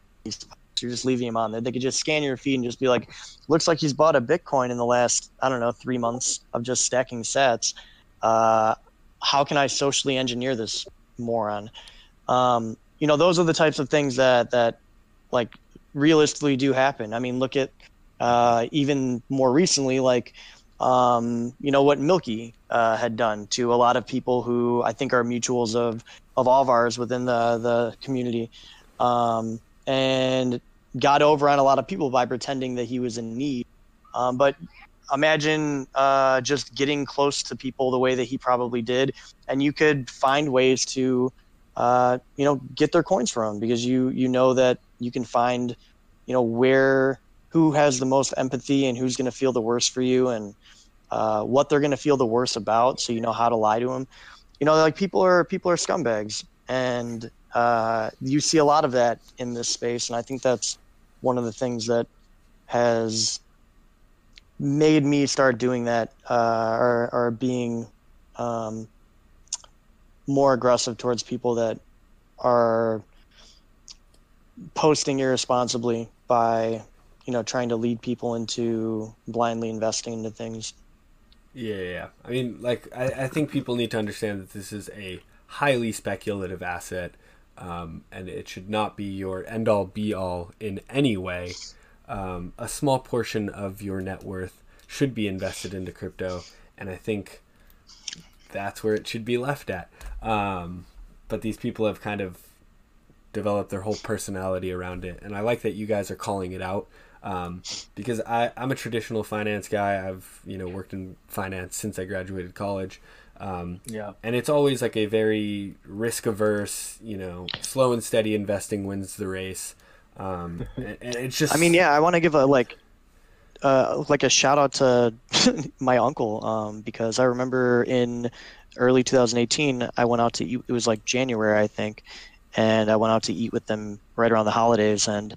you're just leaving them on there. They could just scan your feed and just be like, looks like he's bought a Bitcoin in the last, I don't know, three months of just stacking sats. Uh, how can I socially engineer this moron. Um, you know, those are the types of things that that like realistically do happen. I mean, look at uh, even more recently, like um, you know what Milky uh, had done to a lot of people who I think are mutuals of of all of ours within the the community, um, and got over on a lot of people by pretending that he was in need. Um, but imagine uh, just getting close to people the way that he probably did, and you could find ways to, uh, you know, get their coins from because you you know that you can find, you know, where who has the most empathy and who's going to feel the worst for you and uh, what they're going to feel the worst about, so you know how to lie to them. You know, like people are people are scumbags, and uh, you see a lot of that in this space, and I think that's one of the things that has made me start doing that uh, or, or being um, more aggressive towards people that are posting irresponsibly by you know trying to lead people into blindly investing into things. Yeah yeah i mean like i, I think people need to understand that this is a highly speculative asset um, and it should not be your end all be all in any way um, a small portion of your net worth should be invested into crypto, and I think that's where it should be left at. Um, but these people have kind of developed their whole personality around it, and I like that you guys are calling it out um, because I, I'm a traditional finance guy. I've you know worked in finance since I graduated college. Um, yeah. And it's always like a very risk averse, you know, slow and steady investing wins the race. Um, and, and it's just. I mean, yeah, I want to give a like uh, like a shout out to my uncle um, because I remember in early 2018 I went out to eat. It was like January I think, and I went out to eat with them right around the holidays, and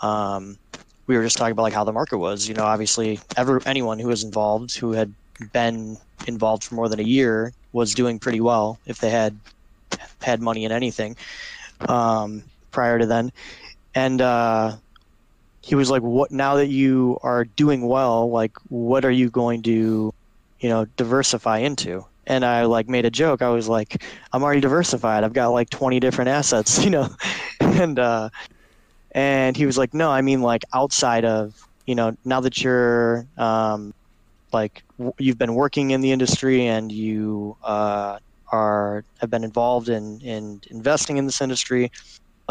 um, we were just talking about like how the market was. You know, obviously, ever anyone who was involved who had been involved for more than a year was doing pretty well if they had had money in anything um, prior to then. And uh, he was like, "What now that you are doing well? Like, what are you going to, you know, diversify into?" And I like made a joke. I was like, "I'm already diversified. I've got like 20 different assets, you know." and uh, and he was like, "No, I mean like outside of, you know, now that you're um, like you've been working in the industry and you uh, are have been involved in in investing in this industry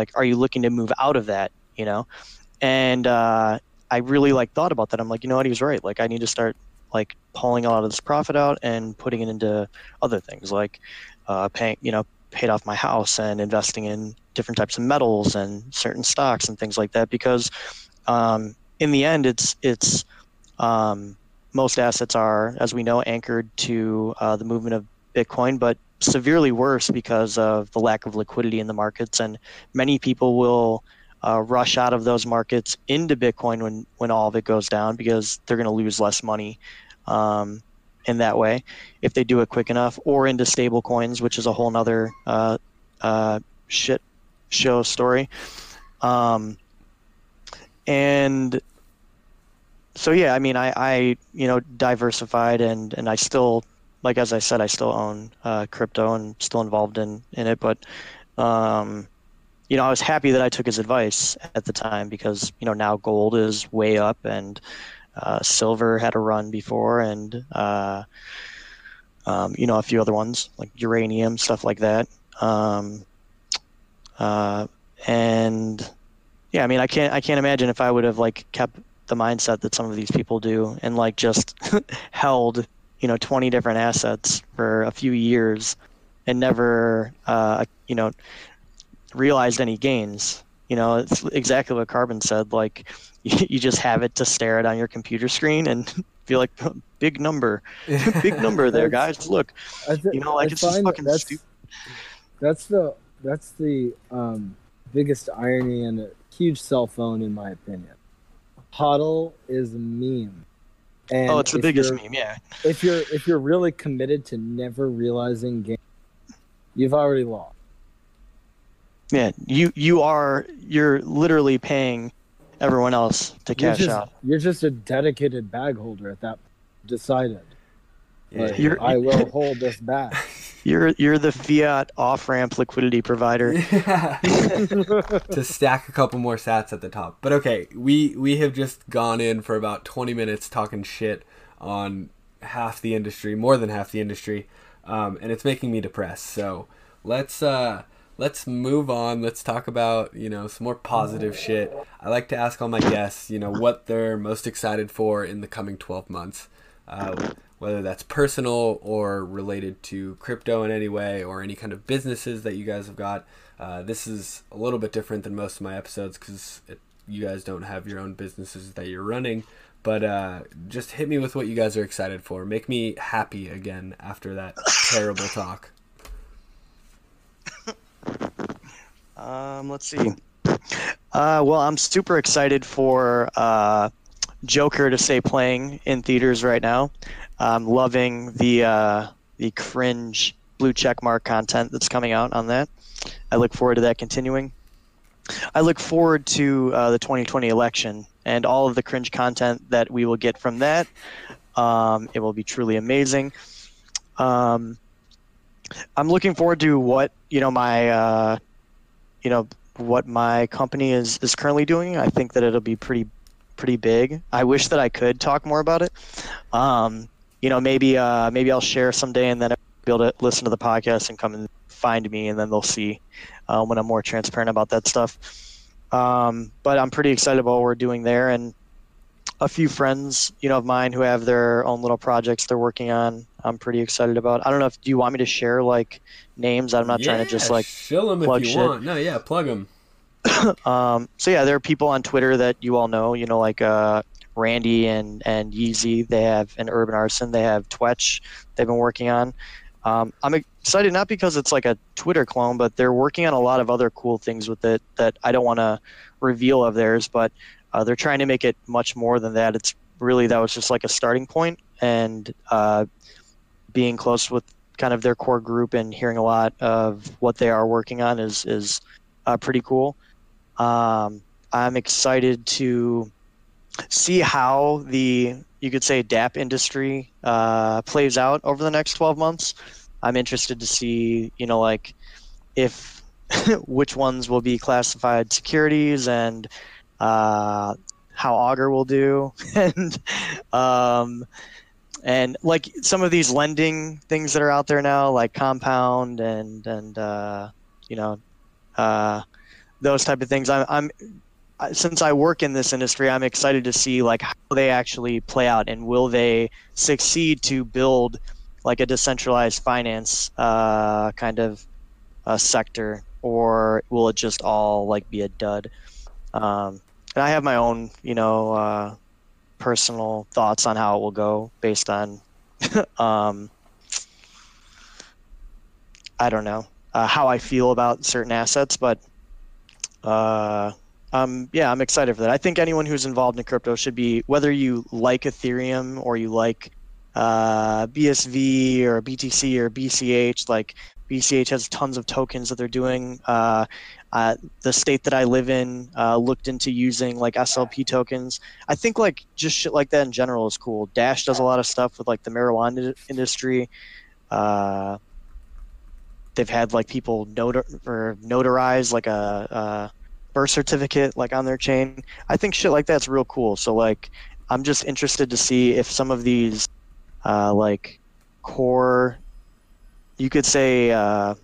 like are you looking to move out of that you know? And uh, i really like thought about that. I'm like you know what? He was right. Like i need to start like pulling a lot of this profit out and putting it into other things like uh, paying you know paid off my house and investing in different types of metals and certain stocks and things like that because um, in the end it's it's um, most assets are as we know anchored to uh, the movement of bitcoin but severely worse because of the lack of liquidity in the markets, and many people will uh, rush out of those markets into Bitcoin when when all of it goes down because they're going to lose less money um, in that way if they do it quick enough, or into stable coins, which is a whole nother uh, uh, shit show story. Um, and so yeah, I mean, I, I you know diversified and and I still like as I said, I still own uh, crypto and still involved in in it. But um, you know, I was happy that I took his advice at the time because you know now gold is way up and uh, silver had a run before and uh, um, you know a few other ones like uranium stuff like that. Um, uh, and yeah, I mean, I can't I can't imagine if I would have like kept the mindset that some of these people do and like just held you know 20 different assets for a few years and never uh, you know realized any gains. You know it's exactly what carbon said like you just have it to stare at on your computer screen and feel like big number. Big number there guys. Look you know like I it's just fucking that's, stupid that's the that's the um, biggest irony and a huge cell phone in my opinion. Hodl is a meme Oh, and oh, it's the biggest meme, yeah. If you're if you're really committed to never realizing game, you've already lost. Yeah, you you are you're literally paying everyone else to cash you're just, out. You're just a dedicated bag holder at that. Decided. Yeah, I will hold this back. You're you're the fiat off ramp liquidity provider. to stack a couple more sats at the top. But okay, we we have just gone in for about 20 minutes talking shit on half the industry, more than half the industry, um, and it's making me depressed. So let's uh, let's move on. Let's talk about you know some more positive shit. I like to ask all my guests, you know, what they're most excited for in the coming 12 months. Uh, whether that's personal or related to crypto in any way or any kind of businesses that you guys have got. Uh, this is a little bit different than most of my episodes because you guys don't have your own businesses that you're running. But uh, just hit me with what you guys are excited for. Make me happy again after that terrible talk. Um, let's see. Uh, well, I'm super excited for uh, Joker to stay playing in theaters right now. I'm loving the uh, the cringe blue check mark content that's coming out on that. I look forward to that continuing. I look forward to uh, the 2020 election and all of the cringe content that we will get from that. Um, it will be truly amazing. Um, I'm looking forward to what you know my uh, you know what my company is is currently doing. I think that it'll be pretty pretty big. I wish that I could talk more about it. Um, you know, maybe uh, maybe I'll share someday, and then I'll be able to listen to the podcast and come and find me, and then they'll see uh, when I'm more transparent about that stuff. Um, but I'm pretty excited about what we're doing there, and a few friends, you know, of mine who have their own little projects they're working on. I'm pretty excited about. I don't know if do you want me to share like names? I'm not yeah, trying to just like fill them if you shit. want. No, yeah, plug them. um, so yeah, there are people on Twitter that you all know. You know, like uh, Randy and and Yeezy. They have an Urban Arson. They have Twetch. They've been working on. Um, I'm excited not because it's like a Twitter clone, but they're working on a lot of other cool things with it that I don't want to reveal of theirs. But Uh, they're trying to make it much more than that. It's really that was just like a starting point, and uh, being close with kind of their core group and hearing a lot of what they are working on is is uh, pretty cool. Um, I'm excited to see how the you could say dApp industry uh, plays out over the next 12 months. I'm interested to see, you know, like if which ones will be classified securities and uh, how Augur will do, and um, and like some of these lending things that are out there now, like Compound and and uh, you know uh, those type of things. I'm, I'm since I work in this industry, I'm excited to see like how they actually play out and will they succeed to build like a decentralized finance uh, kind of a sector, or will it just all like be a dud? Um, and I have my own, you know, uh, personal thoughts on how it will go based on, um, I don't know, uh, how I feel about certain assets, but uh, um, yeah, I'm excited for that. I think anyone who's involved in crypto should be, whether you like Ethereum or you like uh, BSV or BTC or BCH, like BCH has tons of tokens that they're doing. Uh, uh, the state that I live in uh, looked into using like SLP tokens. I think like just shit like that in general is cool. Dash does a lot of stuff with like the marijuana industry. Uh, they've had like people notar- or notarize like a, a, birth certificate like on their chain. I think shit like that's real cool. So like I'm just interested to see if some of these uh, like core, you could say uh,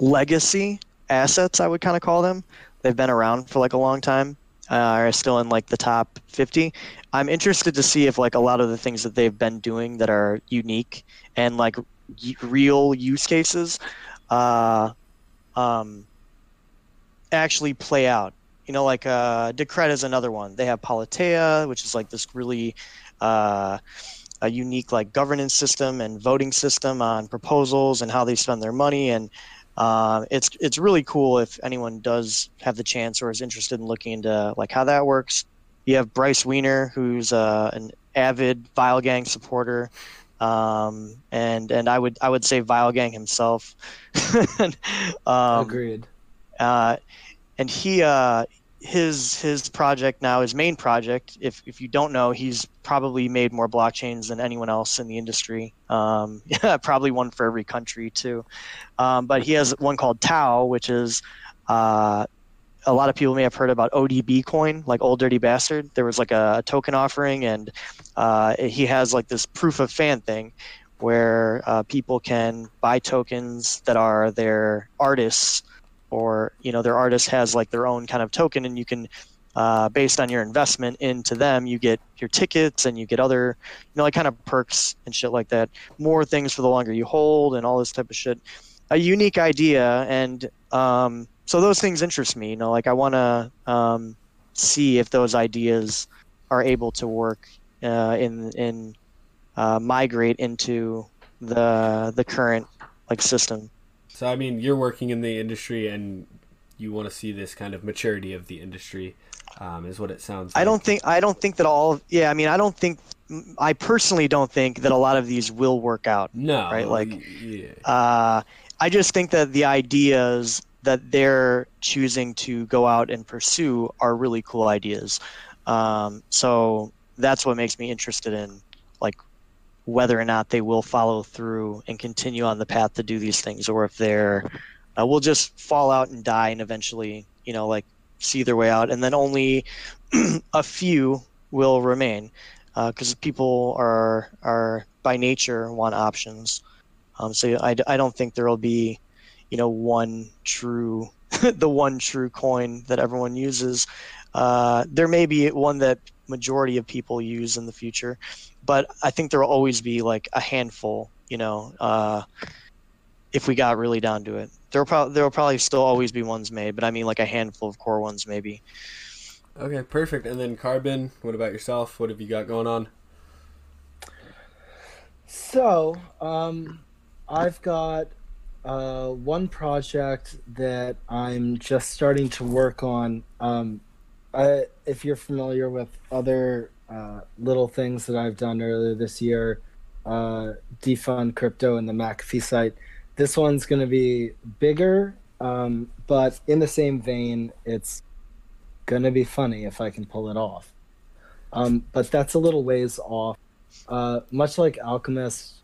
legacy assets, I would kind of call them. They've been around for like a long time, uh, are still in like the top 50. I'm interested to see if like a lot of the things that they've been doing that are unique and like y- real use cases uh, um, actually play out. You know, like uh, Decred is another one. They have Politeia, which is like this really uh, a unique like governance system and voting system on proposals and how they spend their money and uh, it's it's really cool if anyone does have the chance or is interested in looking into like how that works. You have Bryce Weiner, who's uh, an avid Vile Gang supporter, um, and and I would I would say Vile Gang himself. um, Agreed. Uh, and he uh, his his project now, his main project. If if you don't know, he's probably made more blockchains than anyone else in the industry. Um, yeah, probably one for every country too. Um, but he has one called TAO, which is uh, a lot of people may have heard about ODB coin, like Old Dirty Bastard. There was like a, a token offering, and uh, he has like this proof of fan thing where uh, people can buy tokens that are their artists or you know their artist has like their own kind of token and you can uh, based on your investment into them you get your tickets and you get other you know like kind of perks and shit like that. More things for the longer you hold and all this type of shit. A unique idea and um, so those things interest me you know like i want to um, see if those ideas are able to work uh, in in uh, migrate into the the current like system so I mean, you're working in the industry, and you want to see this kind of maturity of the industry, um, is what it sounds. Like. I don't think I don't think that all. Yeah, I mean, I don't think. I personally don't think that a lot of these will work out. No, right? Like, yeah. uh, I just think that the ideas that they're choosing to go out and pursue are really cool ideas. Um, so that's what makes me interested in like whether or not they will follow through and continue on the path to do these things, or if they're uh, will just fall out and die and eventually, you know, like see their way out, and then only a few will remain because uh, people are are by nature want options. Um, so I, I don't think there will be, you know, one true the one true coin that everyone uses. Uh, there may be one that majority of people use in the future, but I think there will always be like a handful, you know, uh, if we got really down to it. There'll probably there will probably still always be ones made, but I mean like a handful of core ones maybe. Okay, perfect. And then Carbon, what about yourself? What have you got going on? So, um, I've got uh, one project that I'm just starting to work on. Um, I, if you're familiar with other uh, little things that I've done earlier this year, uh, defund crypto and the McAfee site, this one's going to be bigger, um, but in the same vein, it's going to be funny if I can pull it off. Um, but that's a little ways off. Uh, much like Alchemist,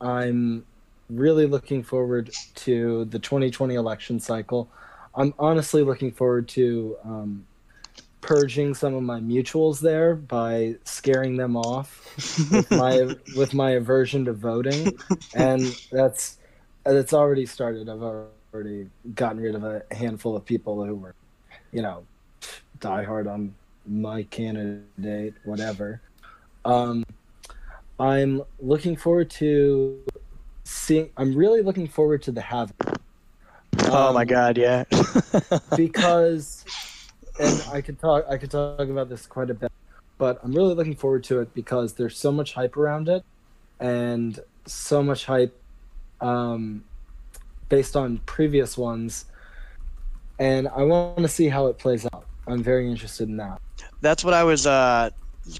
I'm really looking forward to the 2020 election cycle. I'm honestly looking forward to um, purging some of my mutuals there by scaring them off with my with my aversion to voting, and that's that's already started. I've already gotten rid of a handful of people who were, you know, diehard on my candidate, whatever. Um, I'm looking forward to seeing. I'm really looking forward to the have. Um, oh my um, god, yeah. because, and I could talk. I could talk about this quite a bit, but I'm really looking forward to it because there's so much hype around it, and so much hype, um, based on previous ones, and I want to see how it plays out. I'm very interested in that. That's what I was uh,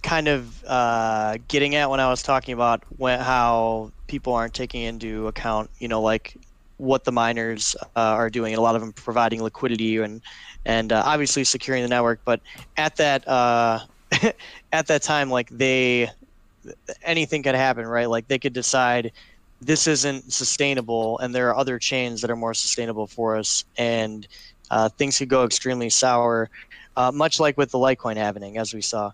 kind of uh, getting at when I was talking about when, how people aren't taking into account, you know, like what the miners uh, are doing, and a lot of them providing liquidity and and uh, obviously securing the network. But at that uh, at that time, like they anything could happen, right? Like they could decide this isn't sustainable, and there are other chains that are more sustainable for us, and uh, things could go extremely sour uh, much like with the Litecoin halving, as we saw.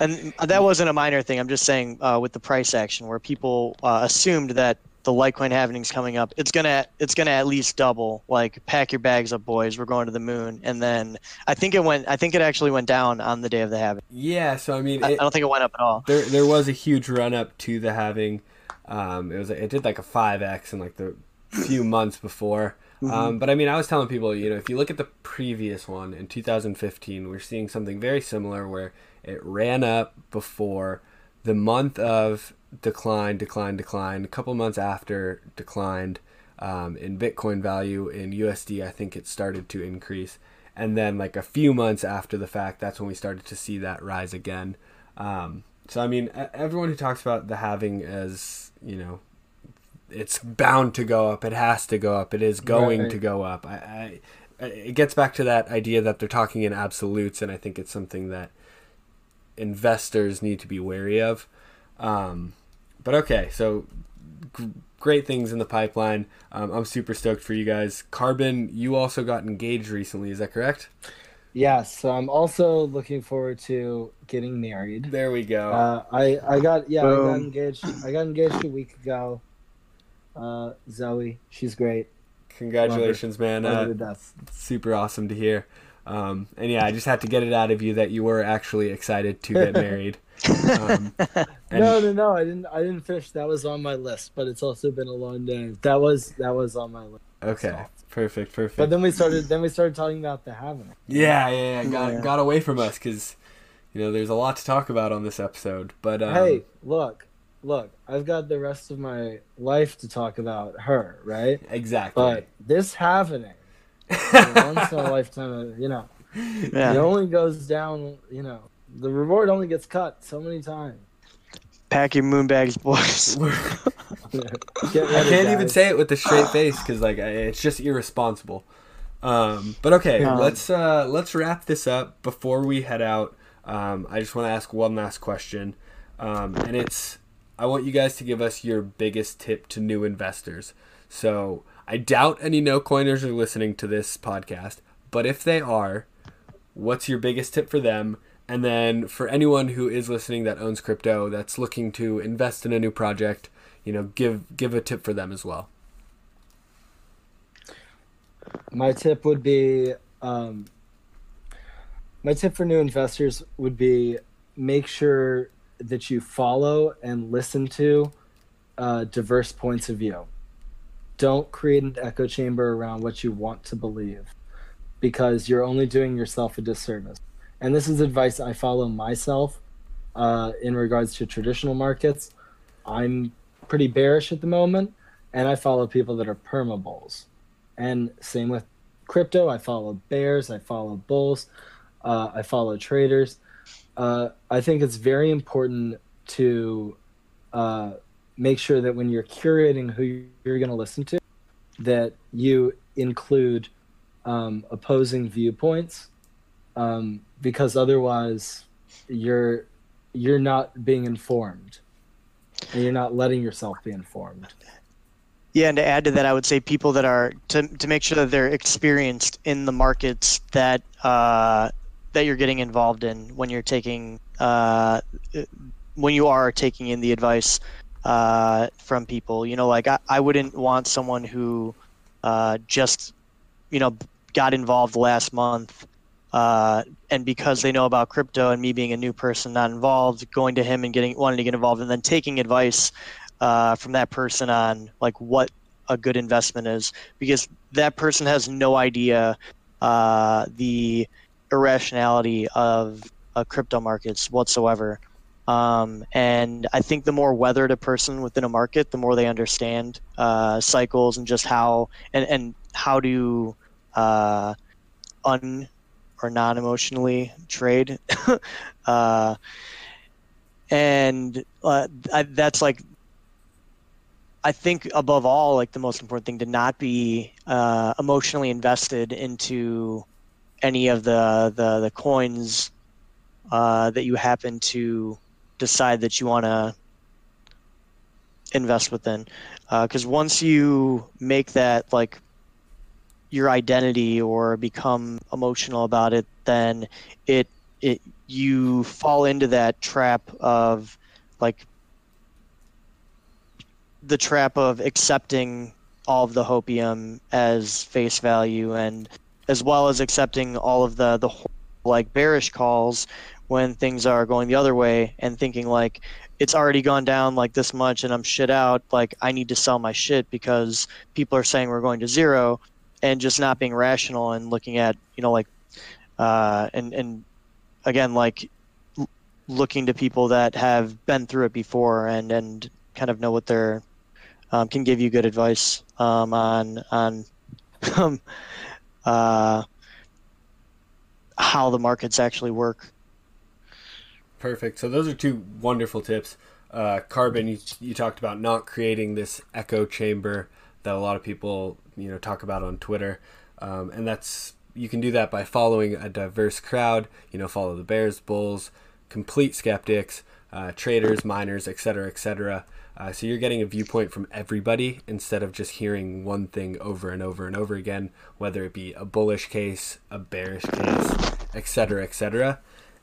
And that wasn't a minor thing. I'm just saying uh, with the price action, where people assumed that the Litecoin halving's coming up, it's gonna it's gonna at least double. Like, pack your bags up, boys. We're going to the moon. And then I think it went. I think it actually went down on the day of the halving. Yeah. So I mean, it, I don't think it went up at all. There there was a huge run up to the halving. Um, it was it did like a five x in like the few months before. Mm-hmm. Um, but I mean, I was telling people, you know, if you look at the previous one in 2015, we're seeing something very similar where it ran up before the month of decline, decline, decline. A couple months after declined um, in Bitcoin value in USD, I think it started to increase. And then, like a few months after the fact, that's when we started to see that rise again. Um, so, I mean, everyone who talks about the halving as, you know, it's bound to go up. It has to go up. It is going right. to go up. I, I, it gets back to that idea that they're talking in absolutes, and I think it's something that investors need to be wary of. Um, but okay, so g- great things in the pipeline. Um, I'm super stoked for you guys. Carbon, you also got engaged recently. Is that correct? Yes, so I'm also looking forward to getting married. There we go. Uh, I I got yeah Boom. I got engaged. I got engaged a week ago uh, Zoe. She's great. Congratulations, man. Uh, super awesome to hear. Um, and yeah, I just had to get it out of you that you were actually excited to get married. Um, no, no, no. I didn't. I didn't finish. That was on my list, but it's also been a long day. That was that was on my list. Okay, so. perfect, perfect. But then we started. Then we started talking about the halving. Yeah, yeah, yeah. Got yeah. got away from us because you know there's a lot to talk about on this episode. But um, hey, look, look, I've got the rest of my life to talk about her, right? Exactly. But this happening, once in a lifetime, you know, yeah. it only goes down, you know, the reward only gets cut so many times. Pack your moonbags, boys. I can't guys. even say it with a straight face because, like, it's just irresponsible. Um, but okay, um, let's uh, let's wrap this up before we head out. Um, I just want to ask one last question, um, and it's I want you guys to give us your biggest tip to new investors. So I doubt any no coiners are listening to this podcast, but if they are, what's your biggest tip for them? And then for anyone who is listening that owns crypto that's looking to invest in a new project, you know, give give a tip for them as well. My tip would be um, my tip for new investors would be make sure that you follow and listen to uh, diverse points of view. Don't create an echo chamber around what you want to believe because you're only doing yourself a disservice. And this is advice I follow myself uh, in regards to traditional markets. I'm pretty bearish at the moment, and I follow people that are perma bulls. And same with crypto, I follow bears, I follow bulls. Uh, I follow traders. Uh, I think it's very important to uh, make sure that when you're curating who you're going to listen to, that you include um, opposing viewpoints, um, because otherwise you're you're not being informed, and you're not letting yourself be informed. Yeah, and to add to that, I would say people that are to to make sure that they're experienced in the markets that uh, that you're getting involved in when you're taking uh, when you are taking in the advice uh, from people. You know, like I, I wouldn't want someone who uh, just you know got involved last month. Uh, and because they know about crypto and me being a new person not involved, going to him and getting wanting to get involved and then taking advice uh, from that person on like what a good investment is because that person has no idea uh, the irrationality of uh, crypto markets whatsoever. Um, and I think the more weathered a person within a market, the more they understand uh, cycles and just how and, and how to uh, un or non emotionally trade. uh, and uh, I, that's like I think above all, like the most important thing to not be uh, emotionally invested into any of the the, the coins uh, that you happen to decide that you want to invest within. Because uh, once you make that like your identity or become emotional about it, then it it you fall into that trap of like the trap of accepting all of the hopium as face value and as well as accepting all of the the like bearish calls when things are going the other way and thinking like it's already gone down like this much and I'm shit out like I need to sell my shit because people are saying we're going to zero and just not being rational and looking at you know like uh and and again like looking to people that have been through it before and and kind of know what they're um, can give you good advice um, on on um, uh, how the markets actually work. Perfect. So those are two wonderful tips. Uh, Carbon, you, you talked about not creating this echo chamber that a lot of people you know talk about on Twitter, um, and that's you can do that by following a diverse crowd. You know, follow the bears, bulls, complete skeptics, uh, traders, miners, etc., etc. Uh, so you're getting a viewpoint from everybody instead of just hearing one thing over and over and over again, whether it be a bullish case, a bearish case, etc., etc.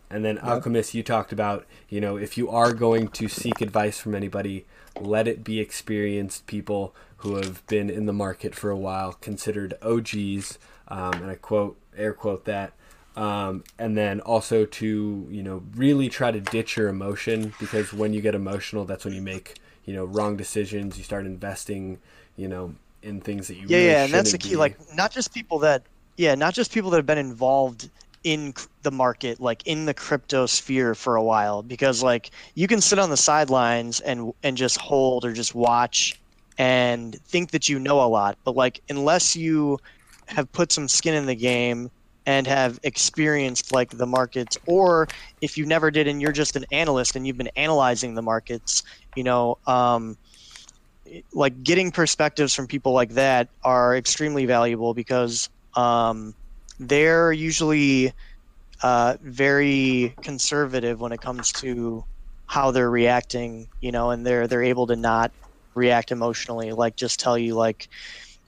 And then yep. Alchemist, you talked about, you know, if you are going to seek advice from anybody, let it be experienced people who have been in the market for a while, considered OGs, um, and I quote, air quote that. Um, and then also to you know really try to ditch your emotion because when you get emotional, that's when you make you know wrong decisions you start investing you know in things that you yeah really yeah and that's the key be. like not just people that yeah not just people that have been involved in the market like in the crypto sphere for a while because like you can sit on the sidelines and and just hold or just watch and think that you know a lot but like unless you have put some skin in the game and have experienced like the markets or if you never did and you're just an analyst and you've been analyzing the markets you know um, like getting perspectives from people like that are extremely valuable because um, they're usually uh, very conservative when it comes to how they're reacting you know and they're they're able to not react emotionally like just tell you like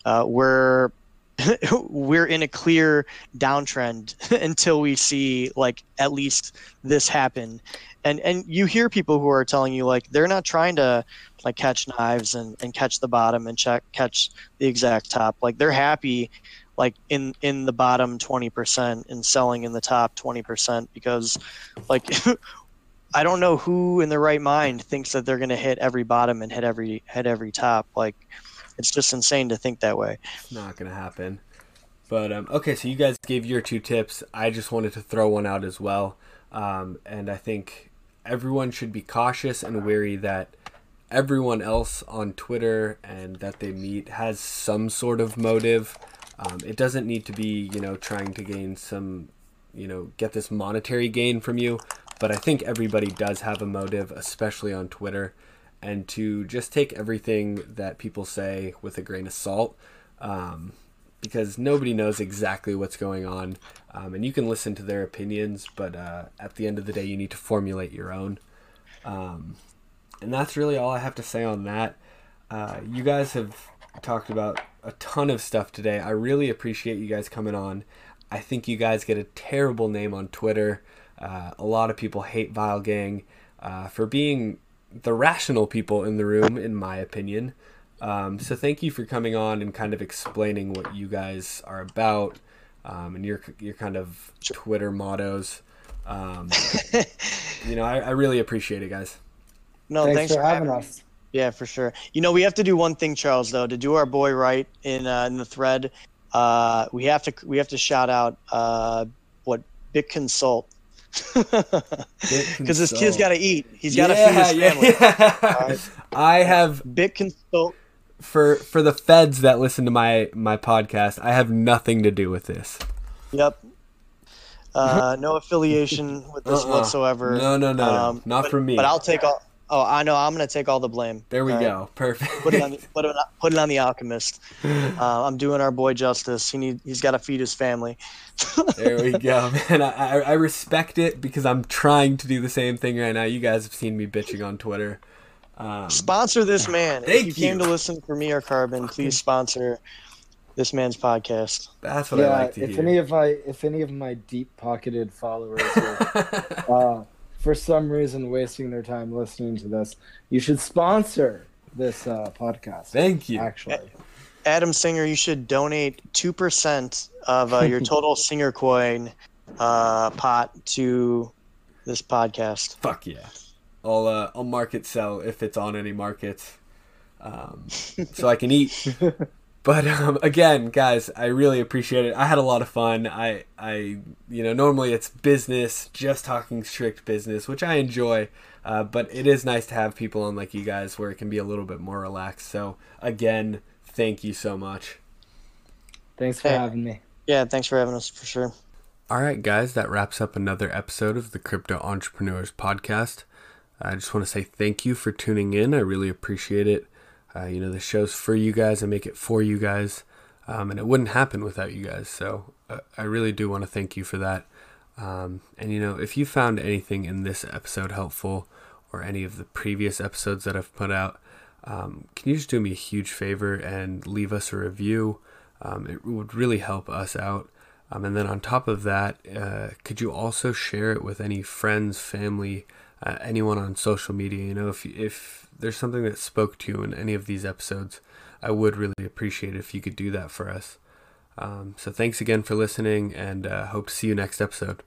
uh, we're we're in a clear downtrend until we see like at least this happen. And and you hear people who are telling you like they're not trying to like catch knives and, and catch the bottom and check catch the exact top. Like they're happy like in in the bottom 20% and selling in the top 20% because like I don't know who in their right mind thinks that they're going to hit every bottom and hit every hit every top like it's just insane to think that way. Not gonna happen. But um, okay, so you guys gave your two tips. I just wanted to throw one out as well, um, and I think everyone should be cautious and wary that everyone else on Twitter and that they meet has some sort of motive. Um, it doesn't need to be, you know, trying to gain some, you know, get this monetary gain from you, but I think everybody does have a motive, especially on Twitter, and to just take everything that people say with a grain of salt. Um, because nobody knows exactly what's going on, um, and you can listen to their opinions, but uh, at the end of the day, you need to formulate your own. Um, and that's really all I have to say on that. Uh, you guys have talked about a ton of stuff today. I really appreciate you guys coming on. I think you guys get a terrible name on Twitter. Uh, a lot of people hate Vile Gang uh, for being the rational people in the room, in my opinion. Um, so thank you for coming on and kind of explaining what you guys are about um, and your your kind of Twitter mottos. Um, you know, I, I, really appreciate it, guys. No, thanks, thanks for, for, having us. Yeah, for sure. You know, we have to do one thing, Charles, though, to do our boy right in uh, in the thread. Uh, we have to we have to shout out uh, what Bit Consult because this kid's got to eat. He's got to yeah, feed his family. Yeah. Right? I have Bit Consult for for the feds that listen to my my podcast, I have nothing to do with this. Yep. Uh, no affiliation with this uh-uh. whatsoever. No, no, no, um, no. not but, from me. But I'll take all. Oh, I know. I'm gonna take all the blame. There we go. Perfect. Put it on the, put it on, put it on the alchemist. Uh, I'm doing our boy justice. He need he's got to feed his family. there we go, man. I, I respect it because I'm trying to do the same thing right now. You guys have seen me bitching on Twitter. Um, sponsor this man. if you, you, came to listen for me or Carbon, please sponsor this man's podcast. That's what yeah, I like to if hear. any of my if any of my deep pocketed followers are, uh, for some reason wasting their time listening to this, you should sponsor this uh, podcast. Thank you. Actually. Adam Singer, you should donate two percent of uh, your total Singer coin uh, pot to this podcast. Fuck yeah! I'll uh, I'll market sell if it's on any markets, um, so I can eat. But um, again, guys, I really appreciate it. I had a lot of fun. I I you know normally it's business, just talking strict business, which I enjoy. Uh, but it is nice to have people on like you guys where it can be a little bit more relaxed. So again, thank you so much. Thanks for hey. having me. Yeah, thanks for having us for sure. All right, guys, that wraps up another episode of the Crypto Entrepreneurs Podcast. I just want to say thank you for tuning in. I really appreciate it. Uh, you know, the show's for you guys. I make it for you guys. Um, and it wouldn't happen without you guys. So uh, I really do want to thank you for that. Um, and, you know, if you found anything in this episode helpful or any of the previous episodes that I've put out, um, can you just do me a huge favor and leave us a review? Um, it would really help us out. Um, and then on top of that, uh, could you also share it with any friends, family, uh, anyone on social media. You know, if if there's something that spoke to you in any of these episodes, I would really appreciate if you could do that for us. Um, so thanks again for listening, and uh, hope to see you next episode.